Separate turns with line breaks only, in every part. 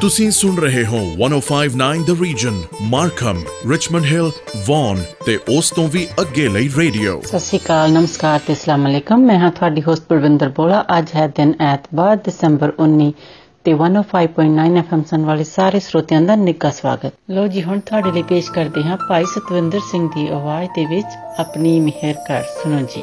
ਤੁਸੀਂ ਸੁਣ ਰਹੇ ਹੋ 1059 the region Markham Richmond Hill Vaughan ਤੇ ਉਸ ਤੋਂ ਵੀ ਅੱਗੇ ਲਈ ਰੇਡੀਓ
ਸਤਿ ਸ਼੍ਰੀ ਅਕਾਲ, ਨਮਸਕਾਰ ਤੇ ਅਸਲਾਮ ਅਲੈਕਮ। ਮੈਂ ਹਾਂ ਤੁਹਾਡੀ ਹੋਸਟ ਪ੍ਰਵਿੰਦਰ ਬੋਲਾ। ਅੱਜ ਹੈ ਦਿਨ ਐਤਵਾਰ, ਦਸੰਬਰ 19 ਤੇ 105.9 ਐਫਐਮ ਸੁਣ ਵਾਲੇ ਸਾਰੇ ਸਰੋਤਿਆਂ ਦਾ ਨਿੱਘਾ ਸਵਾਗਤ। ਲੋ ਜੀ, ਹੁਣ ਤੁਹਾਡੇ ਲਈ ਪੇਸ਼ ਕਰਦੇ ਹਾਂ ਭਾਈ ਸਤਵਿੰਦਰ ਸਿੰਘ ਦੀ ਆਵਾਜ਼ ਦੇ ਵਿੱਚ ਆਪਣੀ ਮਿਹਰ ਕਰ। ਸੁਣੋ ਜੀ।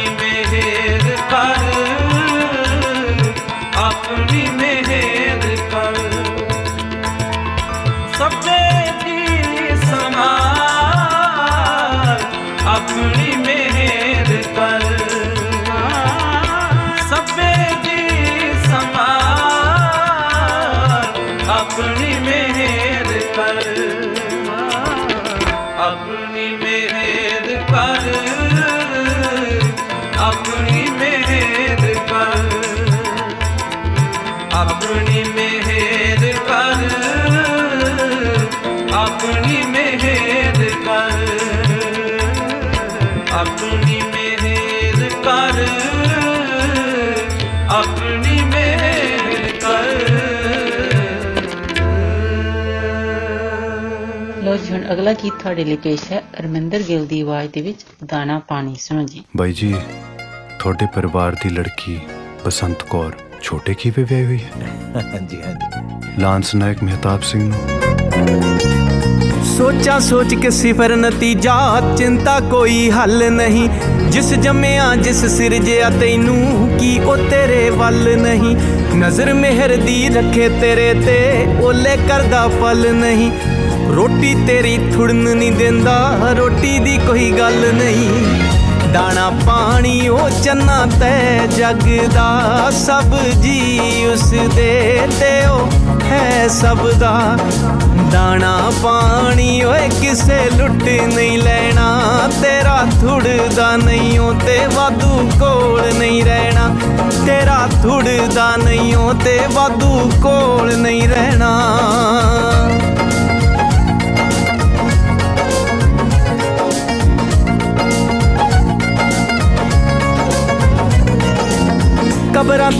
ਆਪਣੀ ਮਿਹਰ ਕਰ ਆਪਣੀ
ਅਗਲਾ ਗੀਤ ਤੁਹਾਡੇ ਲਈ ਪੇਸ਼ ਹੈ ਅਰਮਿੰਦਰ ਗਿੱਲ ਦੀ ਆਵਾਜ਼ ਦੇ ਵਿੱਚ ਦਾਣਾ ਪਾਣੀ। ਸੁਣੋ ਜੀ।
ਬਾਈ ਜੀ ਤੁਹਾਡੇ ਪਰਿਵਾਰ ਦੀ ਲੜਕੀ ਬਸੰਤ ਕੌਰ ਛੋਟੇ ਕੀਵੇ ਵਿਆਹੀ ਹੋਈ ਹੈ?
ਹਾਂਜੀ ਹਾਂਜੀ।
ਲਾਂਸ ਨਾਇਕ ਮਹਿਤਾਬ ਸਿੰਘ ਨੂੰ।
ਸੋਚਾਂ ਸੋਚ ਕੇ ਸਿਫਰ ਨਤੀਜਾ ਚਿੰਤਾ ਕੋਈ ਹੱਲ ਨਹੀਂ। ਜਿਸ ਜੰਮਿਆ ਜਿਸ ਸਿਰਜਿਆ ਤੈਨੂੰ ਕੀ ਉਹ ਤੇਰੇ ਵੱਲ ਨਹੀਂ? ਨਜ਼ਰ ਮਿਹਰ ਦੀ ਰੱਖੇ ਤੇਰੇ ਤੇ ਓਲੇ ਕਰਦਾ ਪਲ ਨਹੀਂ। ਰੋਟੀ ਤੇਰੀ ਥੁੜਨ ਨਹੀਂ ਦਿੰਦਾ, ਰੋਟੀ ਦੀ ਕੋਈ ਗੱਲ ਨਹੀਂ। ਦਾਣਾ ਪਾਣੀ ਉਹ ਚੰਨਾ ਤੈ ਜਗ ਦਾ ਸਭ ਜੀ ਉਸ ਦੇ ਤੇ ਉਹ ਹੈ ਸਭ ਦਾ। ਦਾਣਾ ਪਾਣੀ ਓਏ ਕਿਸੇ ਲੁੱਟ ਨਹੀਂ ਲੈਣਾ, ਤੇਰਾ ਥੁੜਦਾ ਨਹੀਂ ਓ ਤੇ ਵਾਧੂ ਕੋਲ ਨਹੀਂ ਰਹਿਣਾ। ਤੇਰਾ ਥੁੜਦਾ ਨਹੀਂ ਓ ਤੇ ਵਾਧੂ ਕੋਲ ਨਹੀਂ ਰਹਿਣਾ।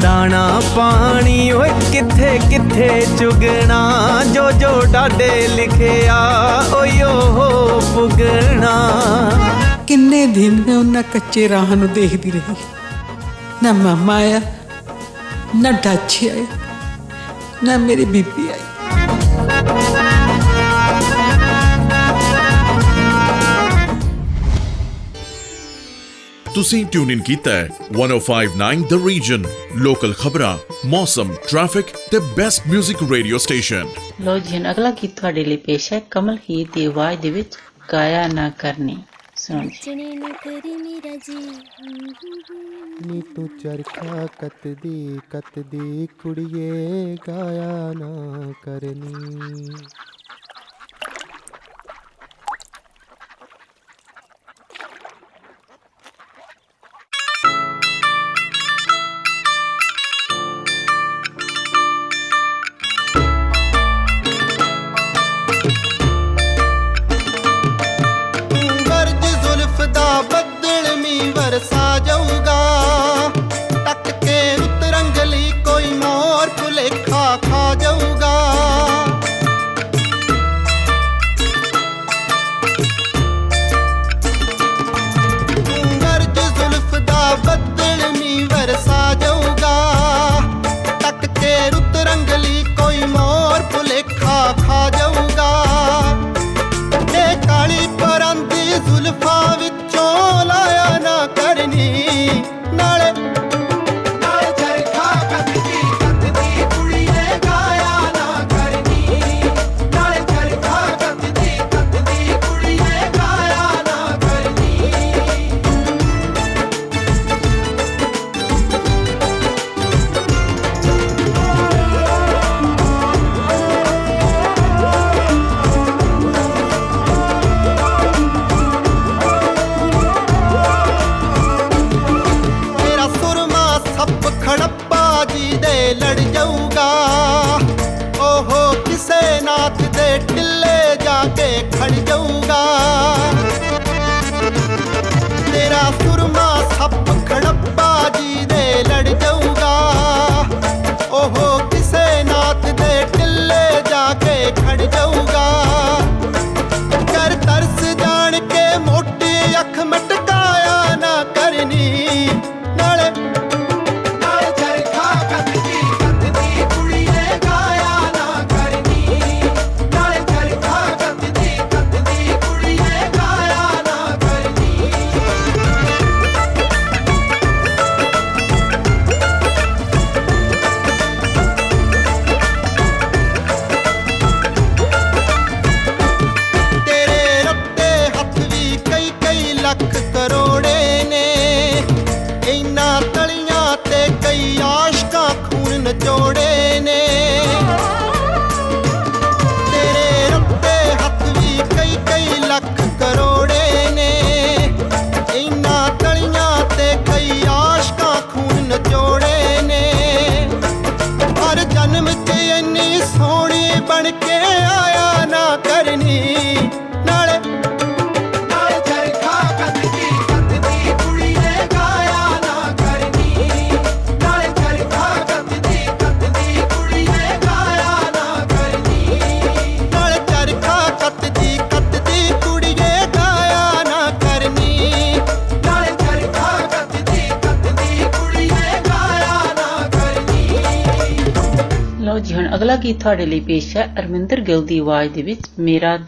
ਦਾਣਾ ਪਾਣੀ, ਓਏ ਕਿੱਥੇ ਕਿੱਥੇ ਚੁਗਣਾ? ਜੋ ਜੋ ਡਾਡੇ ਲਿਖਿਆ, ਓਏ ਓ ਪੁਗਣਾ।
ਕਿੰਨੇ ਦਿਨ ਮੈਂ ਉਹਨਾਂ ਕੱਚੇ ਰਾਹ ਨੂੰ ਦੇਖਦੀ ਰਹੀ। ਨਾ ਮਾਮਾ ਆਇਆ, ਨਾ ਡਾਚੀ ਆਇਆ ਨਾ ਮੇਰੀ ਬੀਬੀ ਆਈ।
ਤੁਸੀਂ ਟਿਊਨ ਇਨ ਕੀਤਾ ਹੈ 1059 ਦ ਰੀਜਨ ਲੋਕਲ ਖਬਰਾਂ ਮੌਸਮ ਟ੍ਰੈਫਿਕ ਤੇ ਬੈਸਟ 뮤직 ਰੇਡੀਓ ਸਟੇਸ਼ਨ
ਲੋ ਜੀ ਅਗਲਾ ਗੀਤ ਤੁਹਾਡੇ ਲਈ ਪੇਸ਼ ਹੈ। ਕਮਲ ਹੀ ਦੀ ਆਵਾਜ਼ ਦੇ ਵਿੱਚ ਗਾਇਆ ਨਾ ਕਰਨੀ। ਸੁਣੋ
ਚਣੇ ਨੂੰ ਕਰੀ ਮੇਰਾ ਜੀ
ਨੀ ਤੂੰ ਚਰਖਾ ਕੱਤਦੀ ਕੱਤਦੀ ਕੁੜੀਏ ਗਾਇਆ ਨਾ ਕਰਨੀ। वर्षा जाऊगा।
ਅਗਲਾ ਤੁਹਾਡੇ ਲਈ ਪੇਸ਼ ਹੈ? ਅਰਮਿੰਦਰ ਗਿੱਲ ਦੀ ਆਵਾਜ਼ ਦੇ ਵਿੱਚ ਮੇਰਾ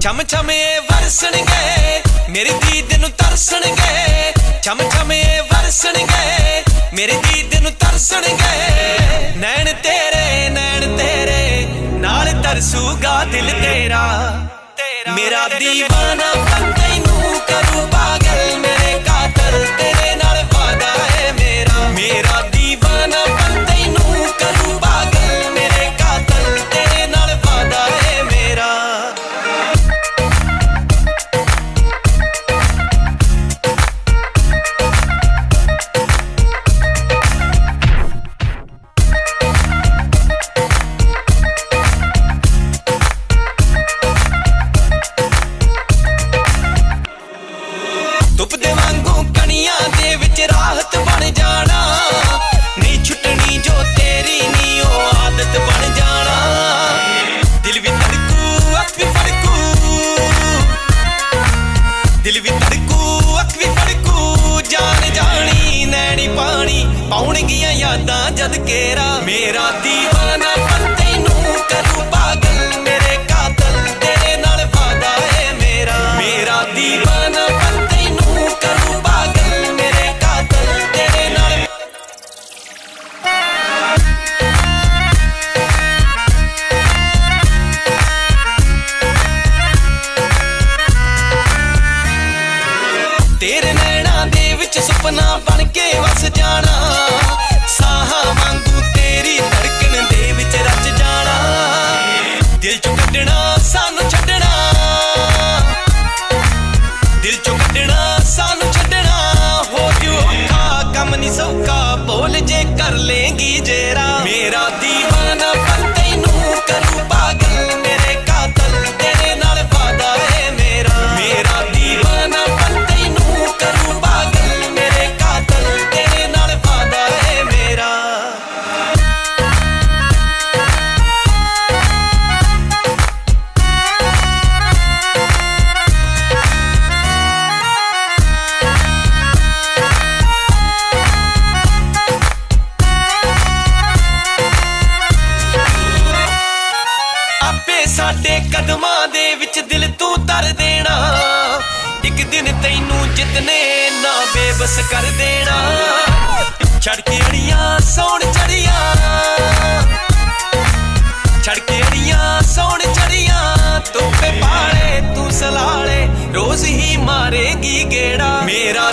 ਛਮ ਛਮ ਇਹ ਵਰਸਣਗੇ, ਮੇਰੀ ਦੀਦ ਨੂੰ ਤਰਸਣਗੇ। ਛਮ ਛਮ ਇਹ ਵਰਸਣਗੇ, ਮੇਰੀ ਦੀਦ ਨੂੰ ਤਰਸਣਗੇ। ਨੈਣ सूगा दिल तेरा तेरा मेरा दीवाना ਤੈਨੂੰ ਜਿੱਤਨੇ ਨਾ ਬੇਬਸ ਕਰ ਦੇਣਾ। ਛੜ ਕੇ ਅੜੀਆਂ, ਸੌਣ ਚੜੀਆਂ। ਛੜ ਕੇ ਅੜੀਆਂ, ਸੌਣ ਚੜੀਆਂ। ਤੋਪੇ ਪਾਲੇ, ਤੂੰ ਸਲਾਲੇ, ਰੋਜ਼ ਹੀ ਮਾਰੇਗੀ ਗੇੜਾ। ਮੇਰਾ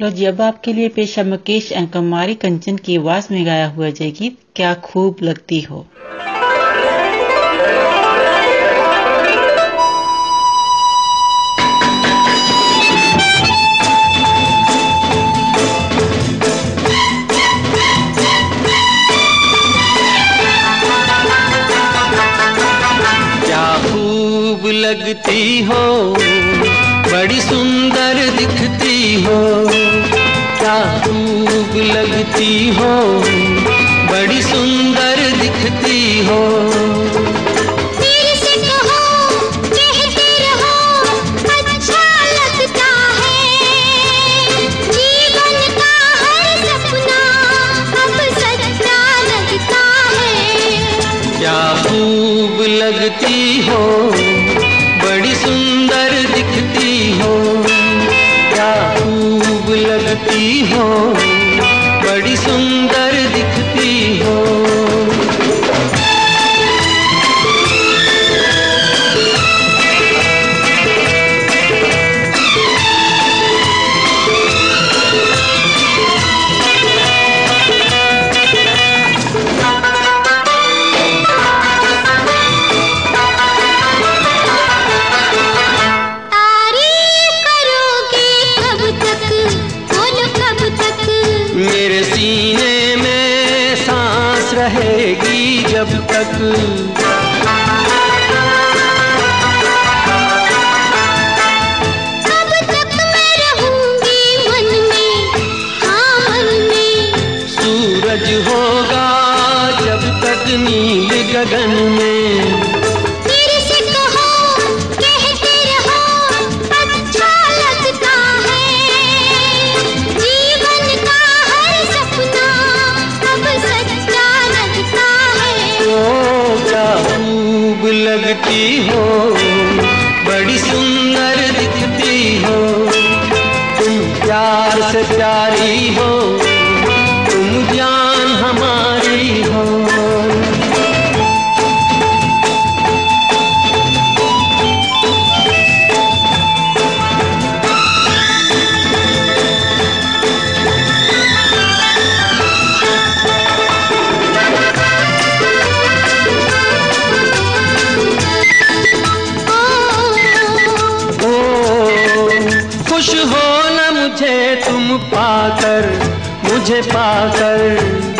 लो जी अब आपके लिए पेश मुकेश एंड कुमारी कंचन की आवाज़ में गाया हुआ जय गीत, क्या खूब लगती हो?
लगती हो, बड़ी सुंदर दिखती हो। खूब लगती हो बड़ी सुंदर दिखती हो।
अच्छा लगता है
खुश हो ना मुझे तुम पाकर मुझे पाकर।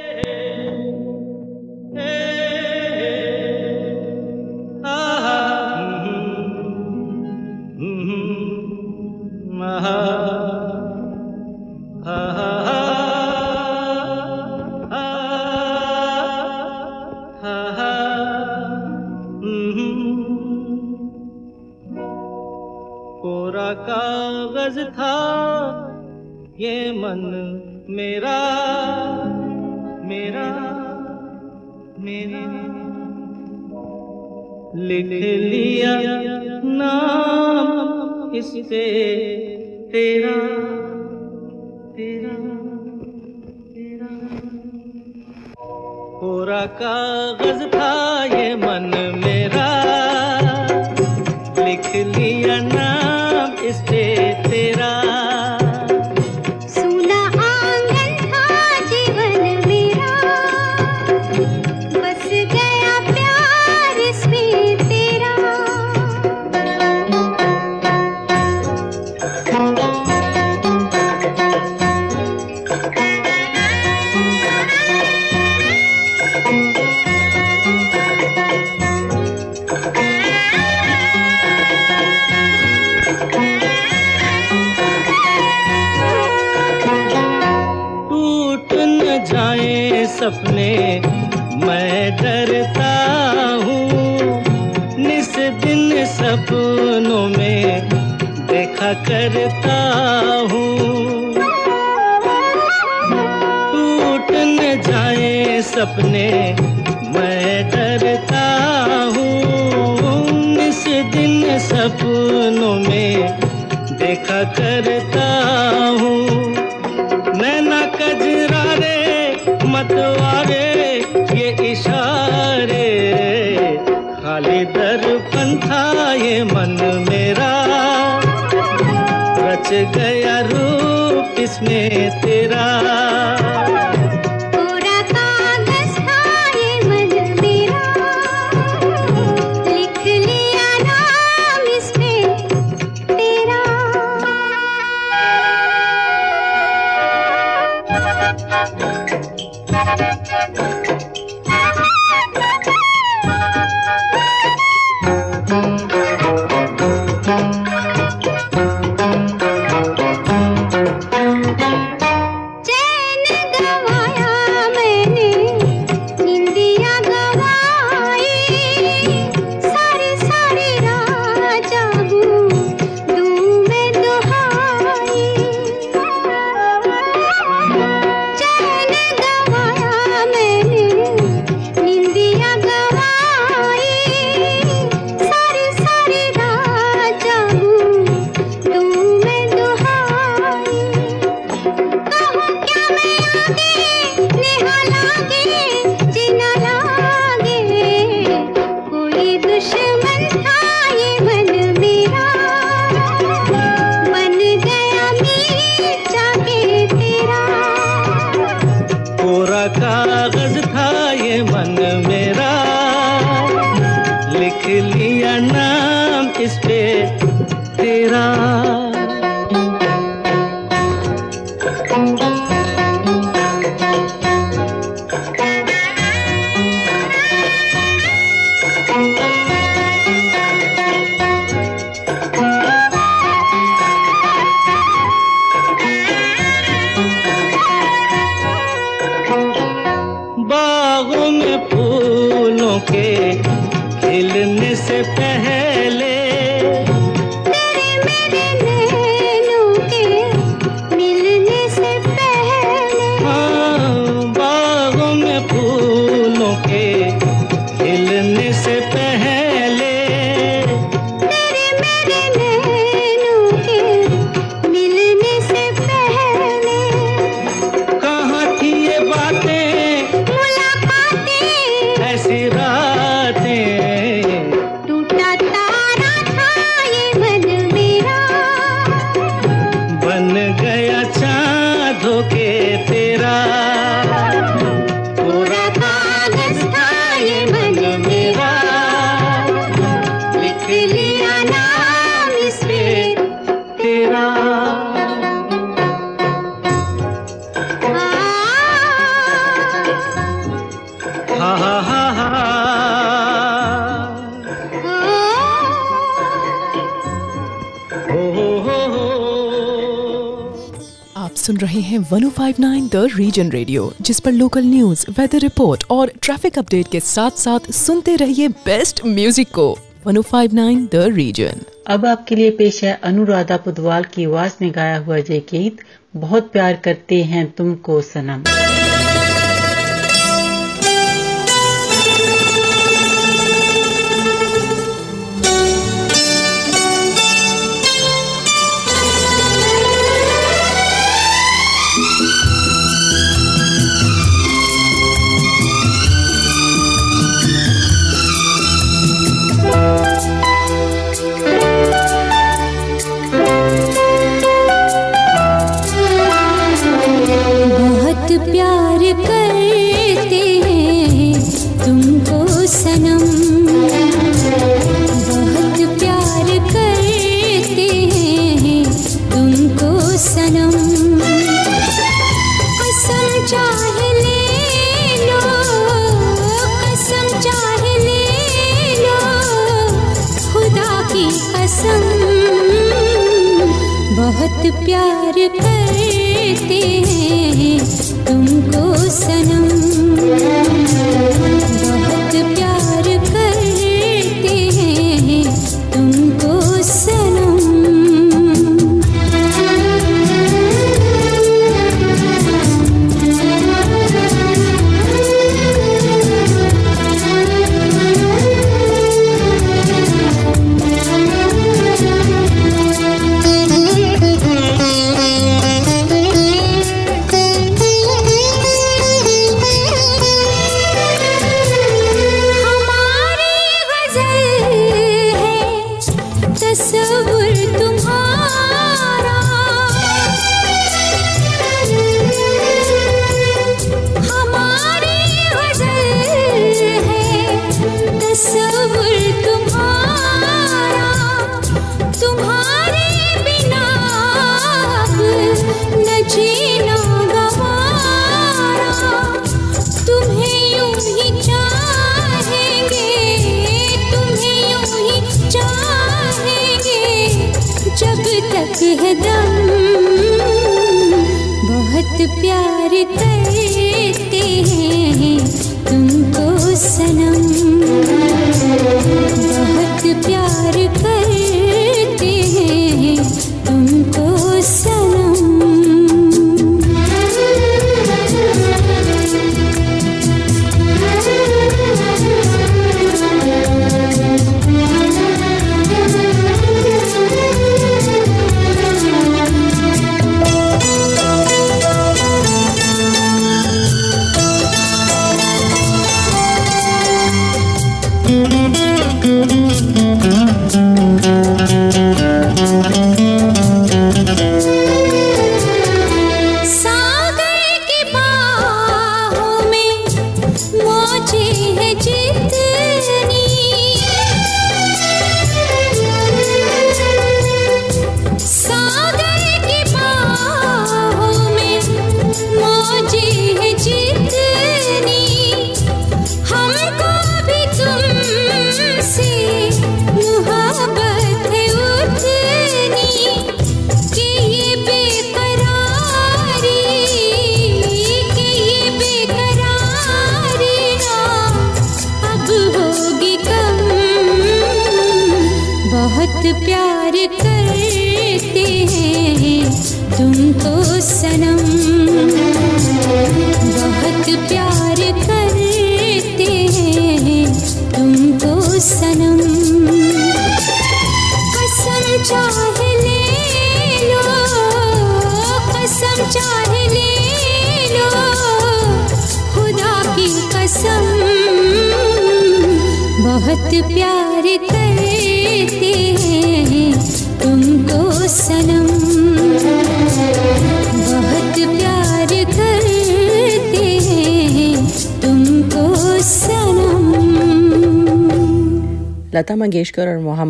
लिख लिया नाम इस पे तेरा तेरा तेरा। कोरा कागज़ था ये मन सपने मैं डरता हूँ। इस दिन सपनों में देखा करता हूँ। न कजरा रे मतवारे ये इशारे खाली दर्पण था ये मन मेरा। रच गया रूप इसमें तेरा। 1059 the region radio जिस पर लोकल न्यूज़ वेदर रिपोर्ट और ट्रैफ़िक अपडेट के साथ साथ सुनते रहिए बेस्ट म्यूज़िक को। 1059 द रीजन
अब आपके लिए पेश है अनुराधा पुदवाल की आवाज़ में गाया हुआ ये गीत, बहुत प्यार करते हैं तुमको सनम।
खुदा की कसम। बहुत प्यार करते हैं तुमको सनम। बहुत प्यार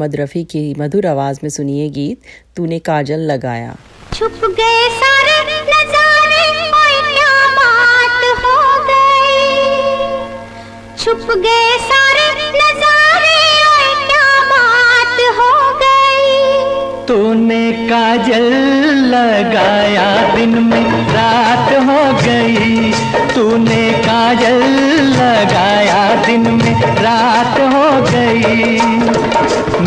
मोहम्मद रफ़ी की मधुर आवाज़ में सुनिए गीत तूने काजल लगाया।
छुप गए सारे नजारे क्या बात हो गई। छुप गए सारे नजारे क्या बात हो गई।
तूने काजल लगाया दिन में रात हो गई। तूने काजल लगाया दिन में, रात हो गई।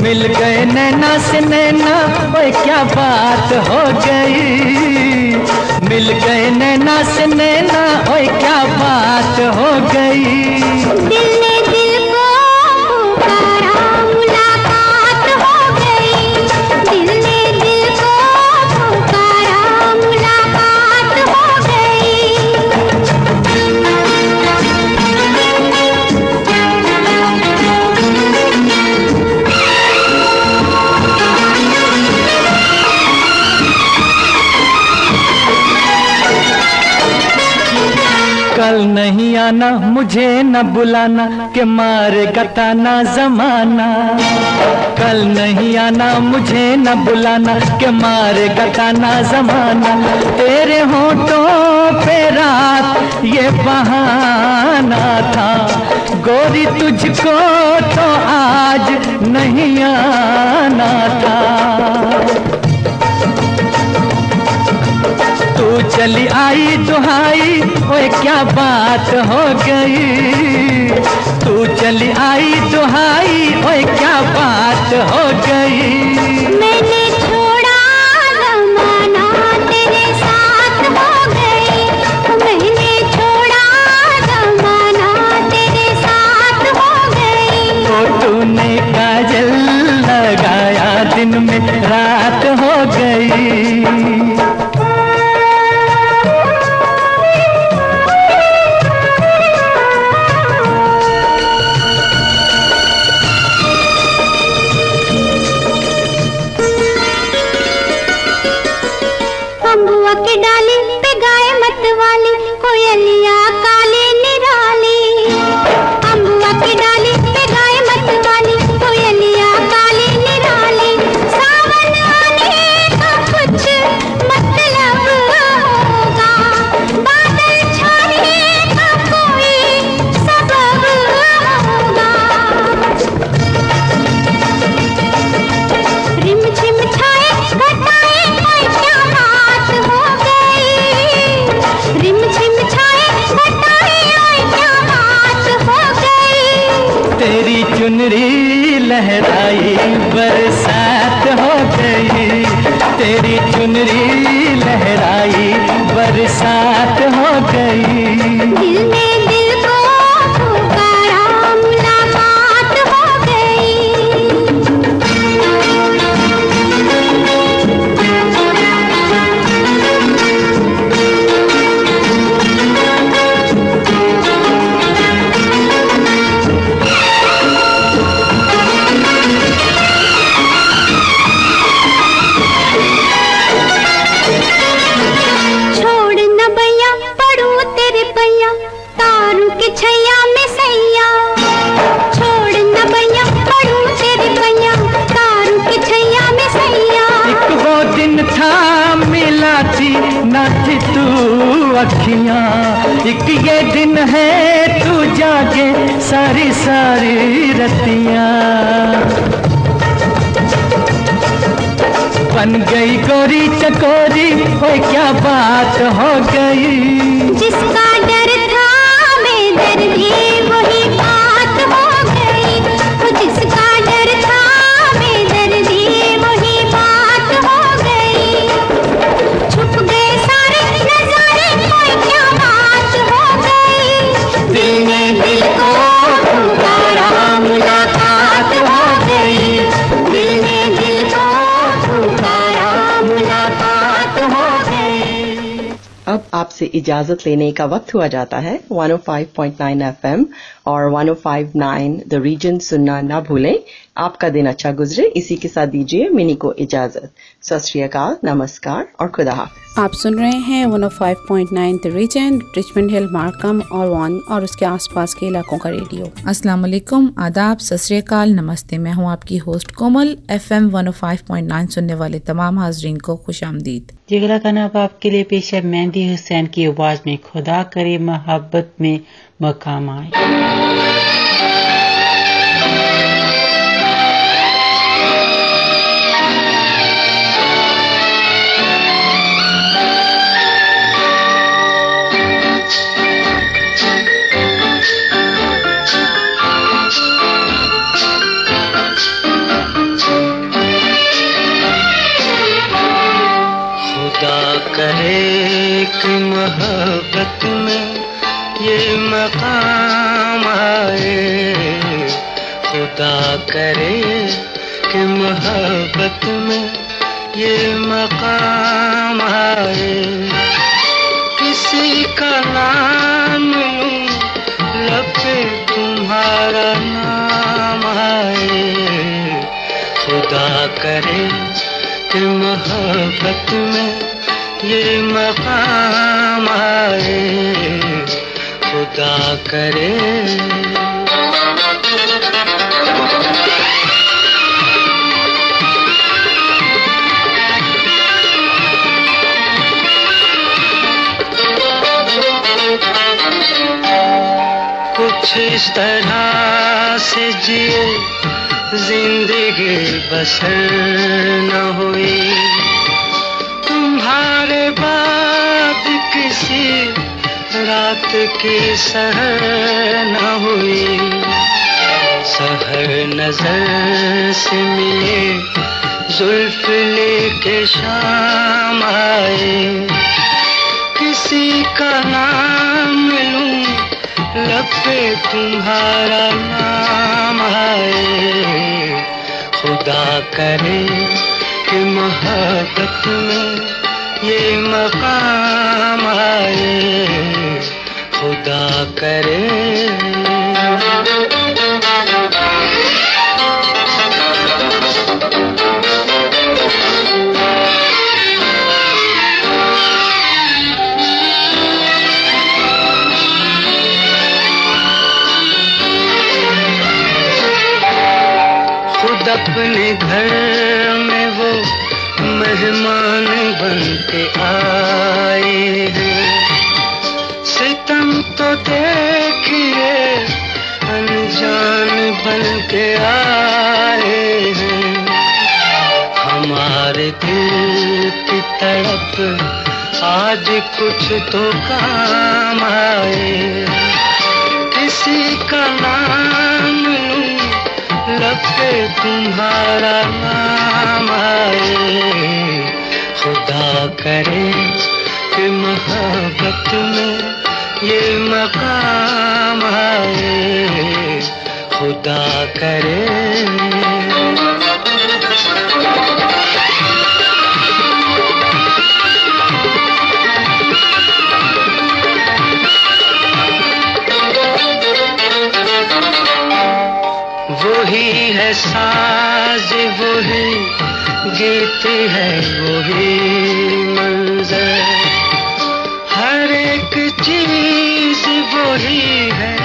मिल गए नैना से नैना, ओए क्या बात हो गई। मिल गए नैना से नैना, ओए क्या बात हो गई। कल नहीं आना, मुझे न बुलाना, के मारे गताना जमाना। कल नहीं आना, मुझे न बुलाना, के मारे गताना जमाना। तेरे होठों पे रात, ये बहाना था। गोरी तुझको तो आज नहीं आना था। चली आई दुहाई ओए क्या बात हो गई? तू चली आई दुहाई ओए क्या बात हो गई?
मैंने छोड़ा जमाना तेरे साथ हो गई। मैंने छोड़ा जमाना तेरे साथ हो गई।
तो तूने काजल लगाया दिन में रात हो गई। थी तू अखिया। एक ये दिन है, तू जागे सारी सारी रतिया। बन गई गोरी चकोरी ओ क्या बात हो गई।
जिसका डर था, मैं डर था
आपसे इजाज़त लेने का वक्त हुआ जाता है। 105.9 एफएम और 105.9 द रीजन सुनना ना भूलें। आपका दिन अच्छा गुजरे। इसी के साथ दीजिए मिनी को इजाज़त। सत नमस्कार और खुदा हाफिज।
आप सुन रहे हैं 105.9 the region Richmond Hill Markham और वन और उसके आसपास के इलाकों का रेडियो।
अस्सलाम वालेकुम आदाब सत नमस्ते। मैं हूँ आपकी होस्ट कोमल एफएम 105.9 सुनने वाले तमाम हाजरीन को खुश आमदीद।
जिगरा गाना अब आपके लिए पेश है मेहंदी हुसैन की आवाज़ में खुदा करे मोहब्बत में मकाम आए।
मकाम आए। खुदा करे कि मोहब्बत में ये मकाम आए। किसी का नाम लूँ तुम्हारा नाम आए। खुदा करे कि मोहब्बत में ये मकाम आए। खुदा करे। कुछ इस तरह से जिए ज़िंदगी बसर न हुई। रात की सहर न हुई। सहर नज़र से मिले, जुल्फ लेके शाम आए किसी का नाम लूँ, लब पे तुम्हारा नाम आए खुदा करे कि मोहब्बत में ये मकाम आए खुदा करे। अपने घर में वो मेहमान हैं सितम तो देखिए अनजान बन के आए हमारे दिल की तड़प आज कुछ तो काम आए। किसी का नाम लूँ लब पे तुम्हारा नाम आए। खुदा करे कि मोहब्बत में ये मकाम आए। खुदा करे। वही है साज वही गीत है वही मंजर। हर एक चीज़ वही है।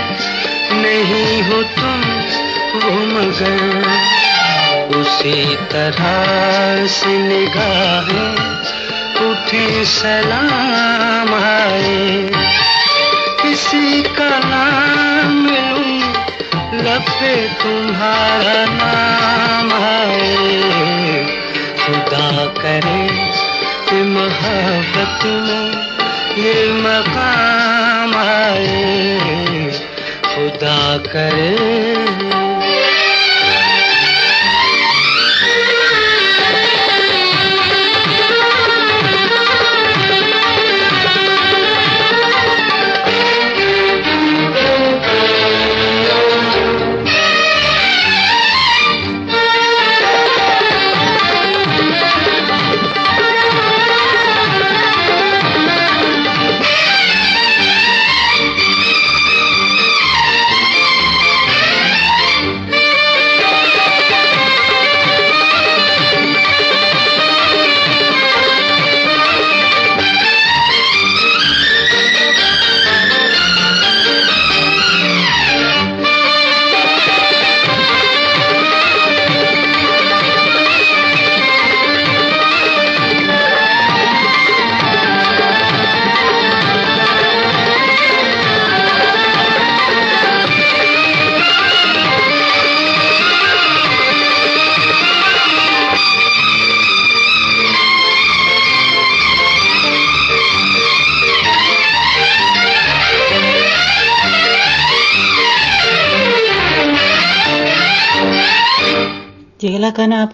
नहीं हो तुम वो मगर। उसी तरह से निगाहें उठी सलाम आए किसी का नाम लूँ लब तुम्हारा नाम आए खुदा करे कि में ये मकाम आए। खुदा करे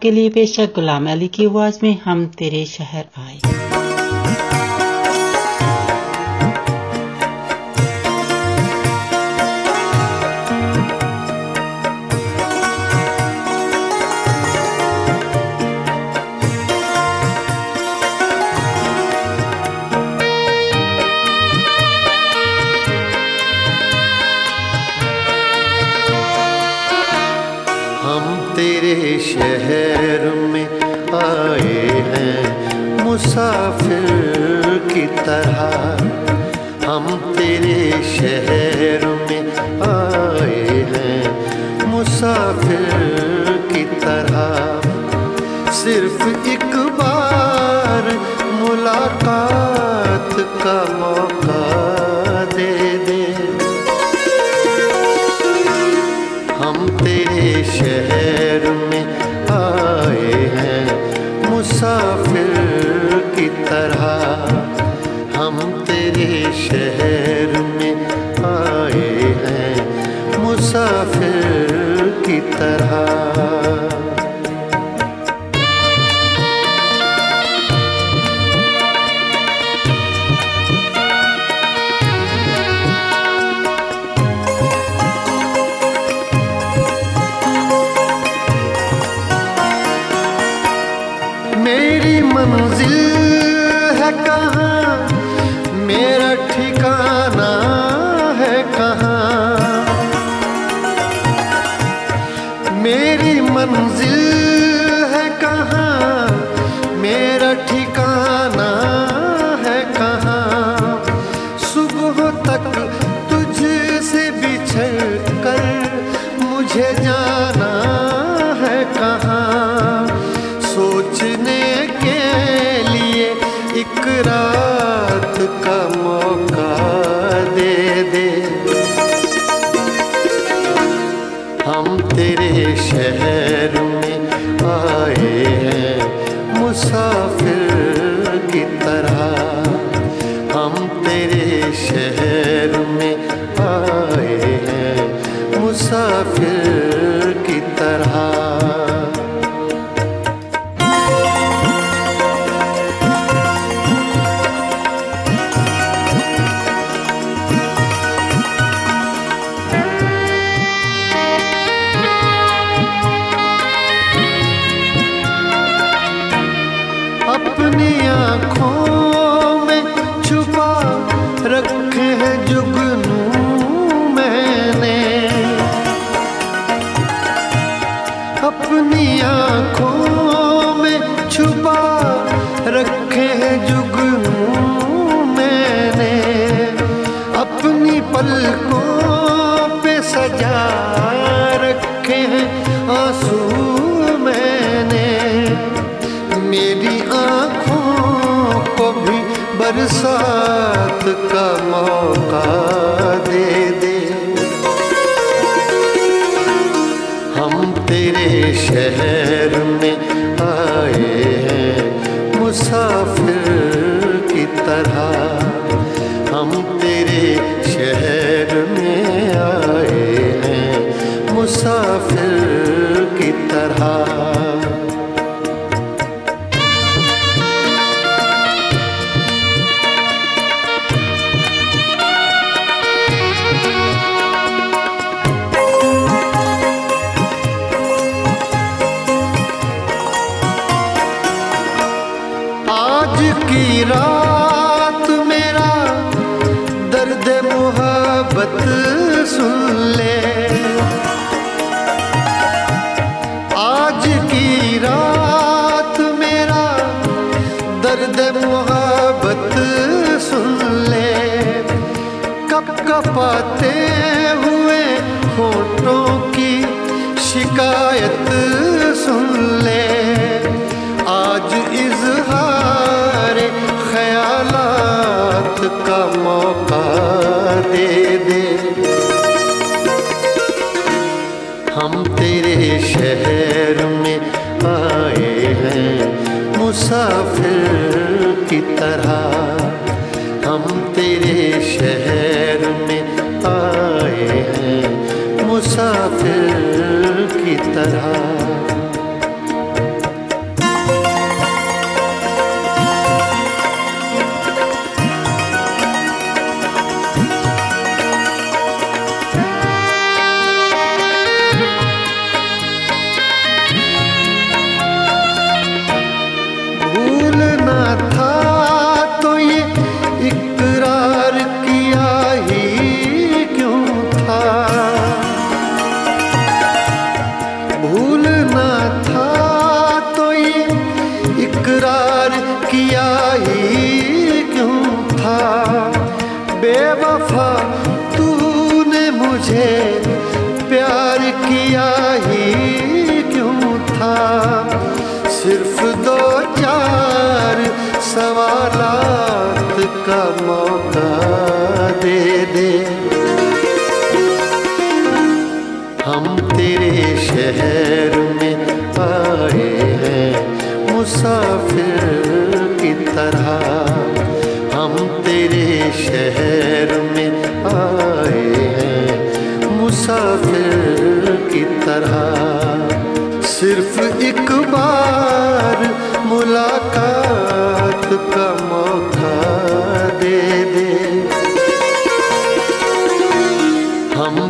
के लिए पेशा गुलाम अली की आवाज़ में हम तेरे शहर आए।
साथ का मौका दे दे। हम तेरे शहर में आए हैं, मुसाफिर की तरह। हम तेरे शहर में आए हैं, मुसाफिर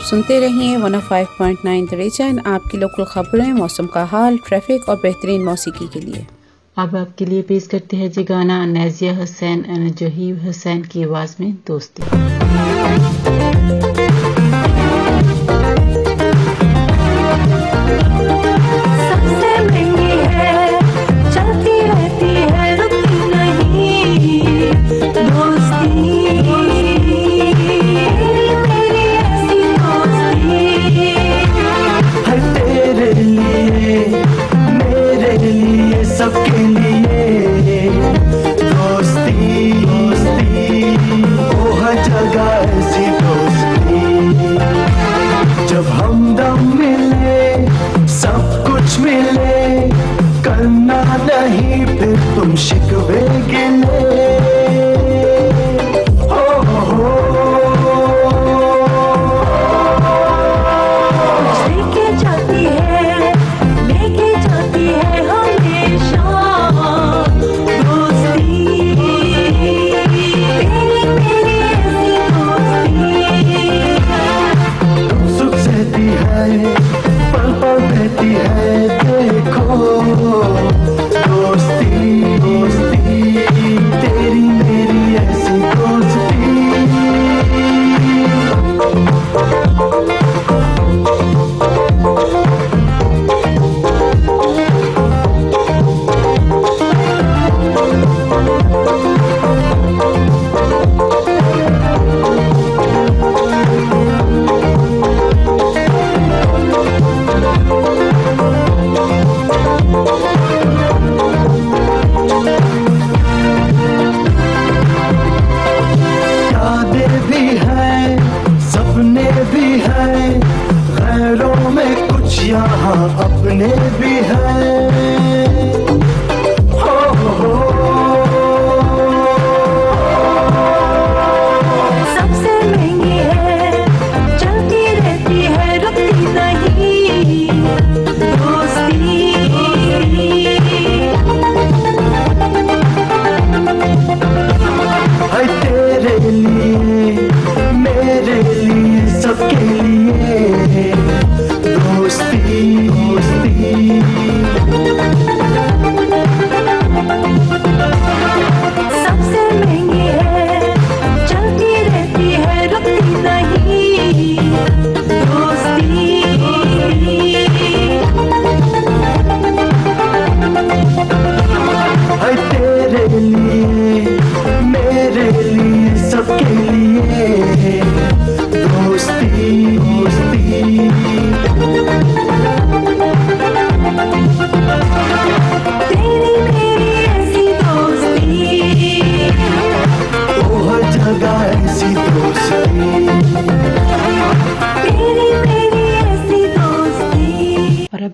आप सुनते रहिए 105.9 फाइव पॉइंट नाइन आपकी लोकल खबरें, मौसम का हाल ट्रैफ़िक और बेहतरीन मौसीकी के लिए।
अब आपके लिए पेश करते हैं जी गाना नैजिया हुसैन एंड जहीब हुसैन की आवाज़ में दोस्ती।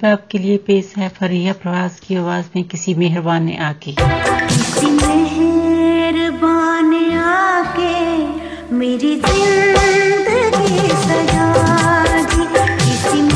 आपके लिए पेश है फरिया प्रवास की आवाज़ में किसी मेहरबान ने आके।
किसी मेहरबान आके मेरी ज़िंदगी सजा दी। किसी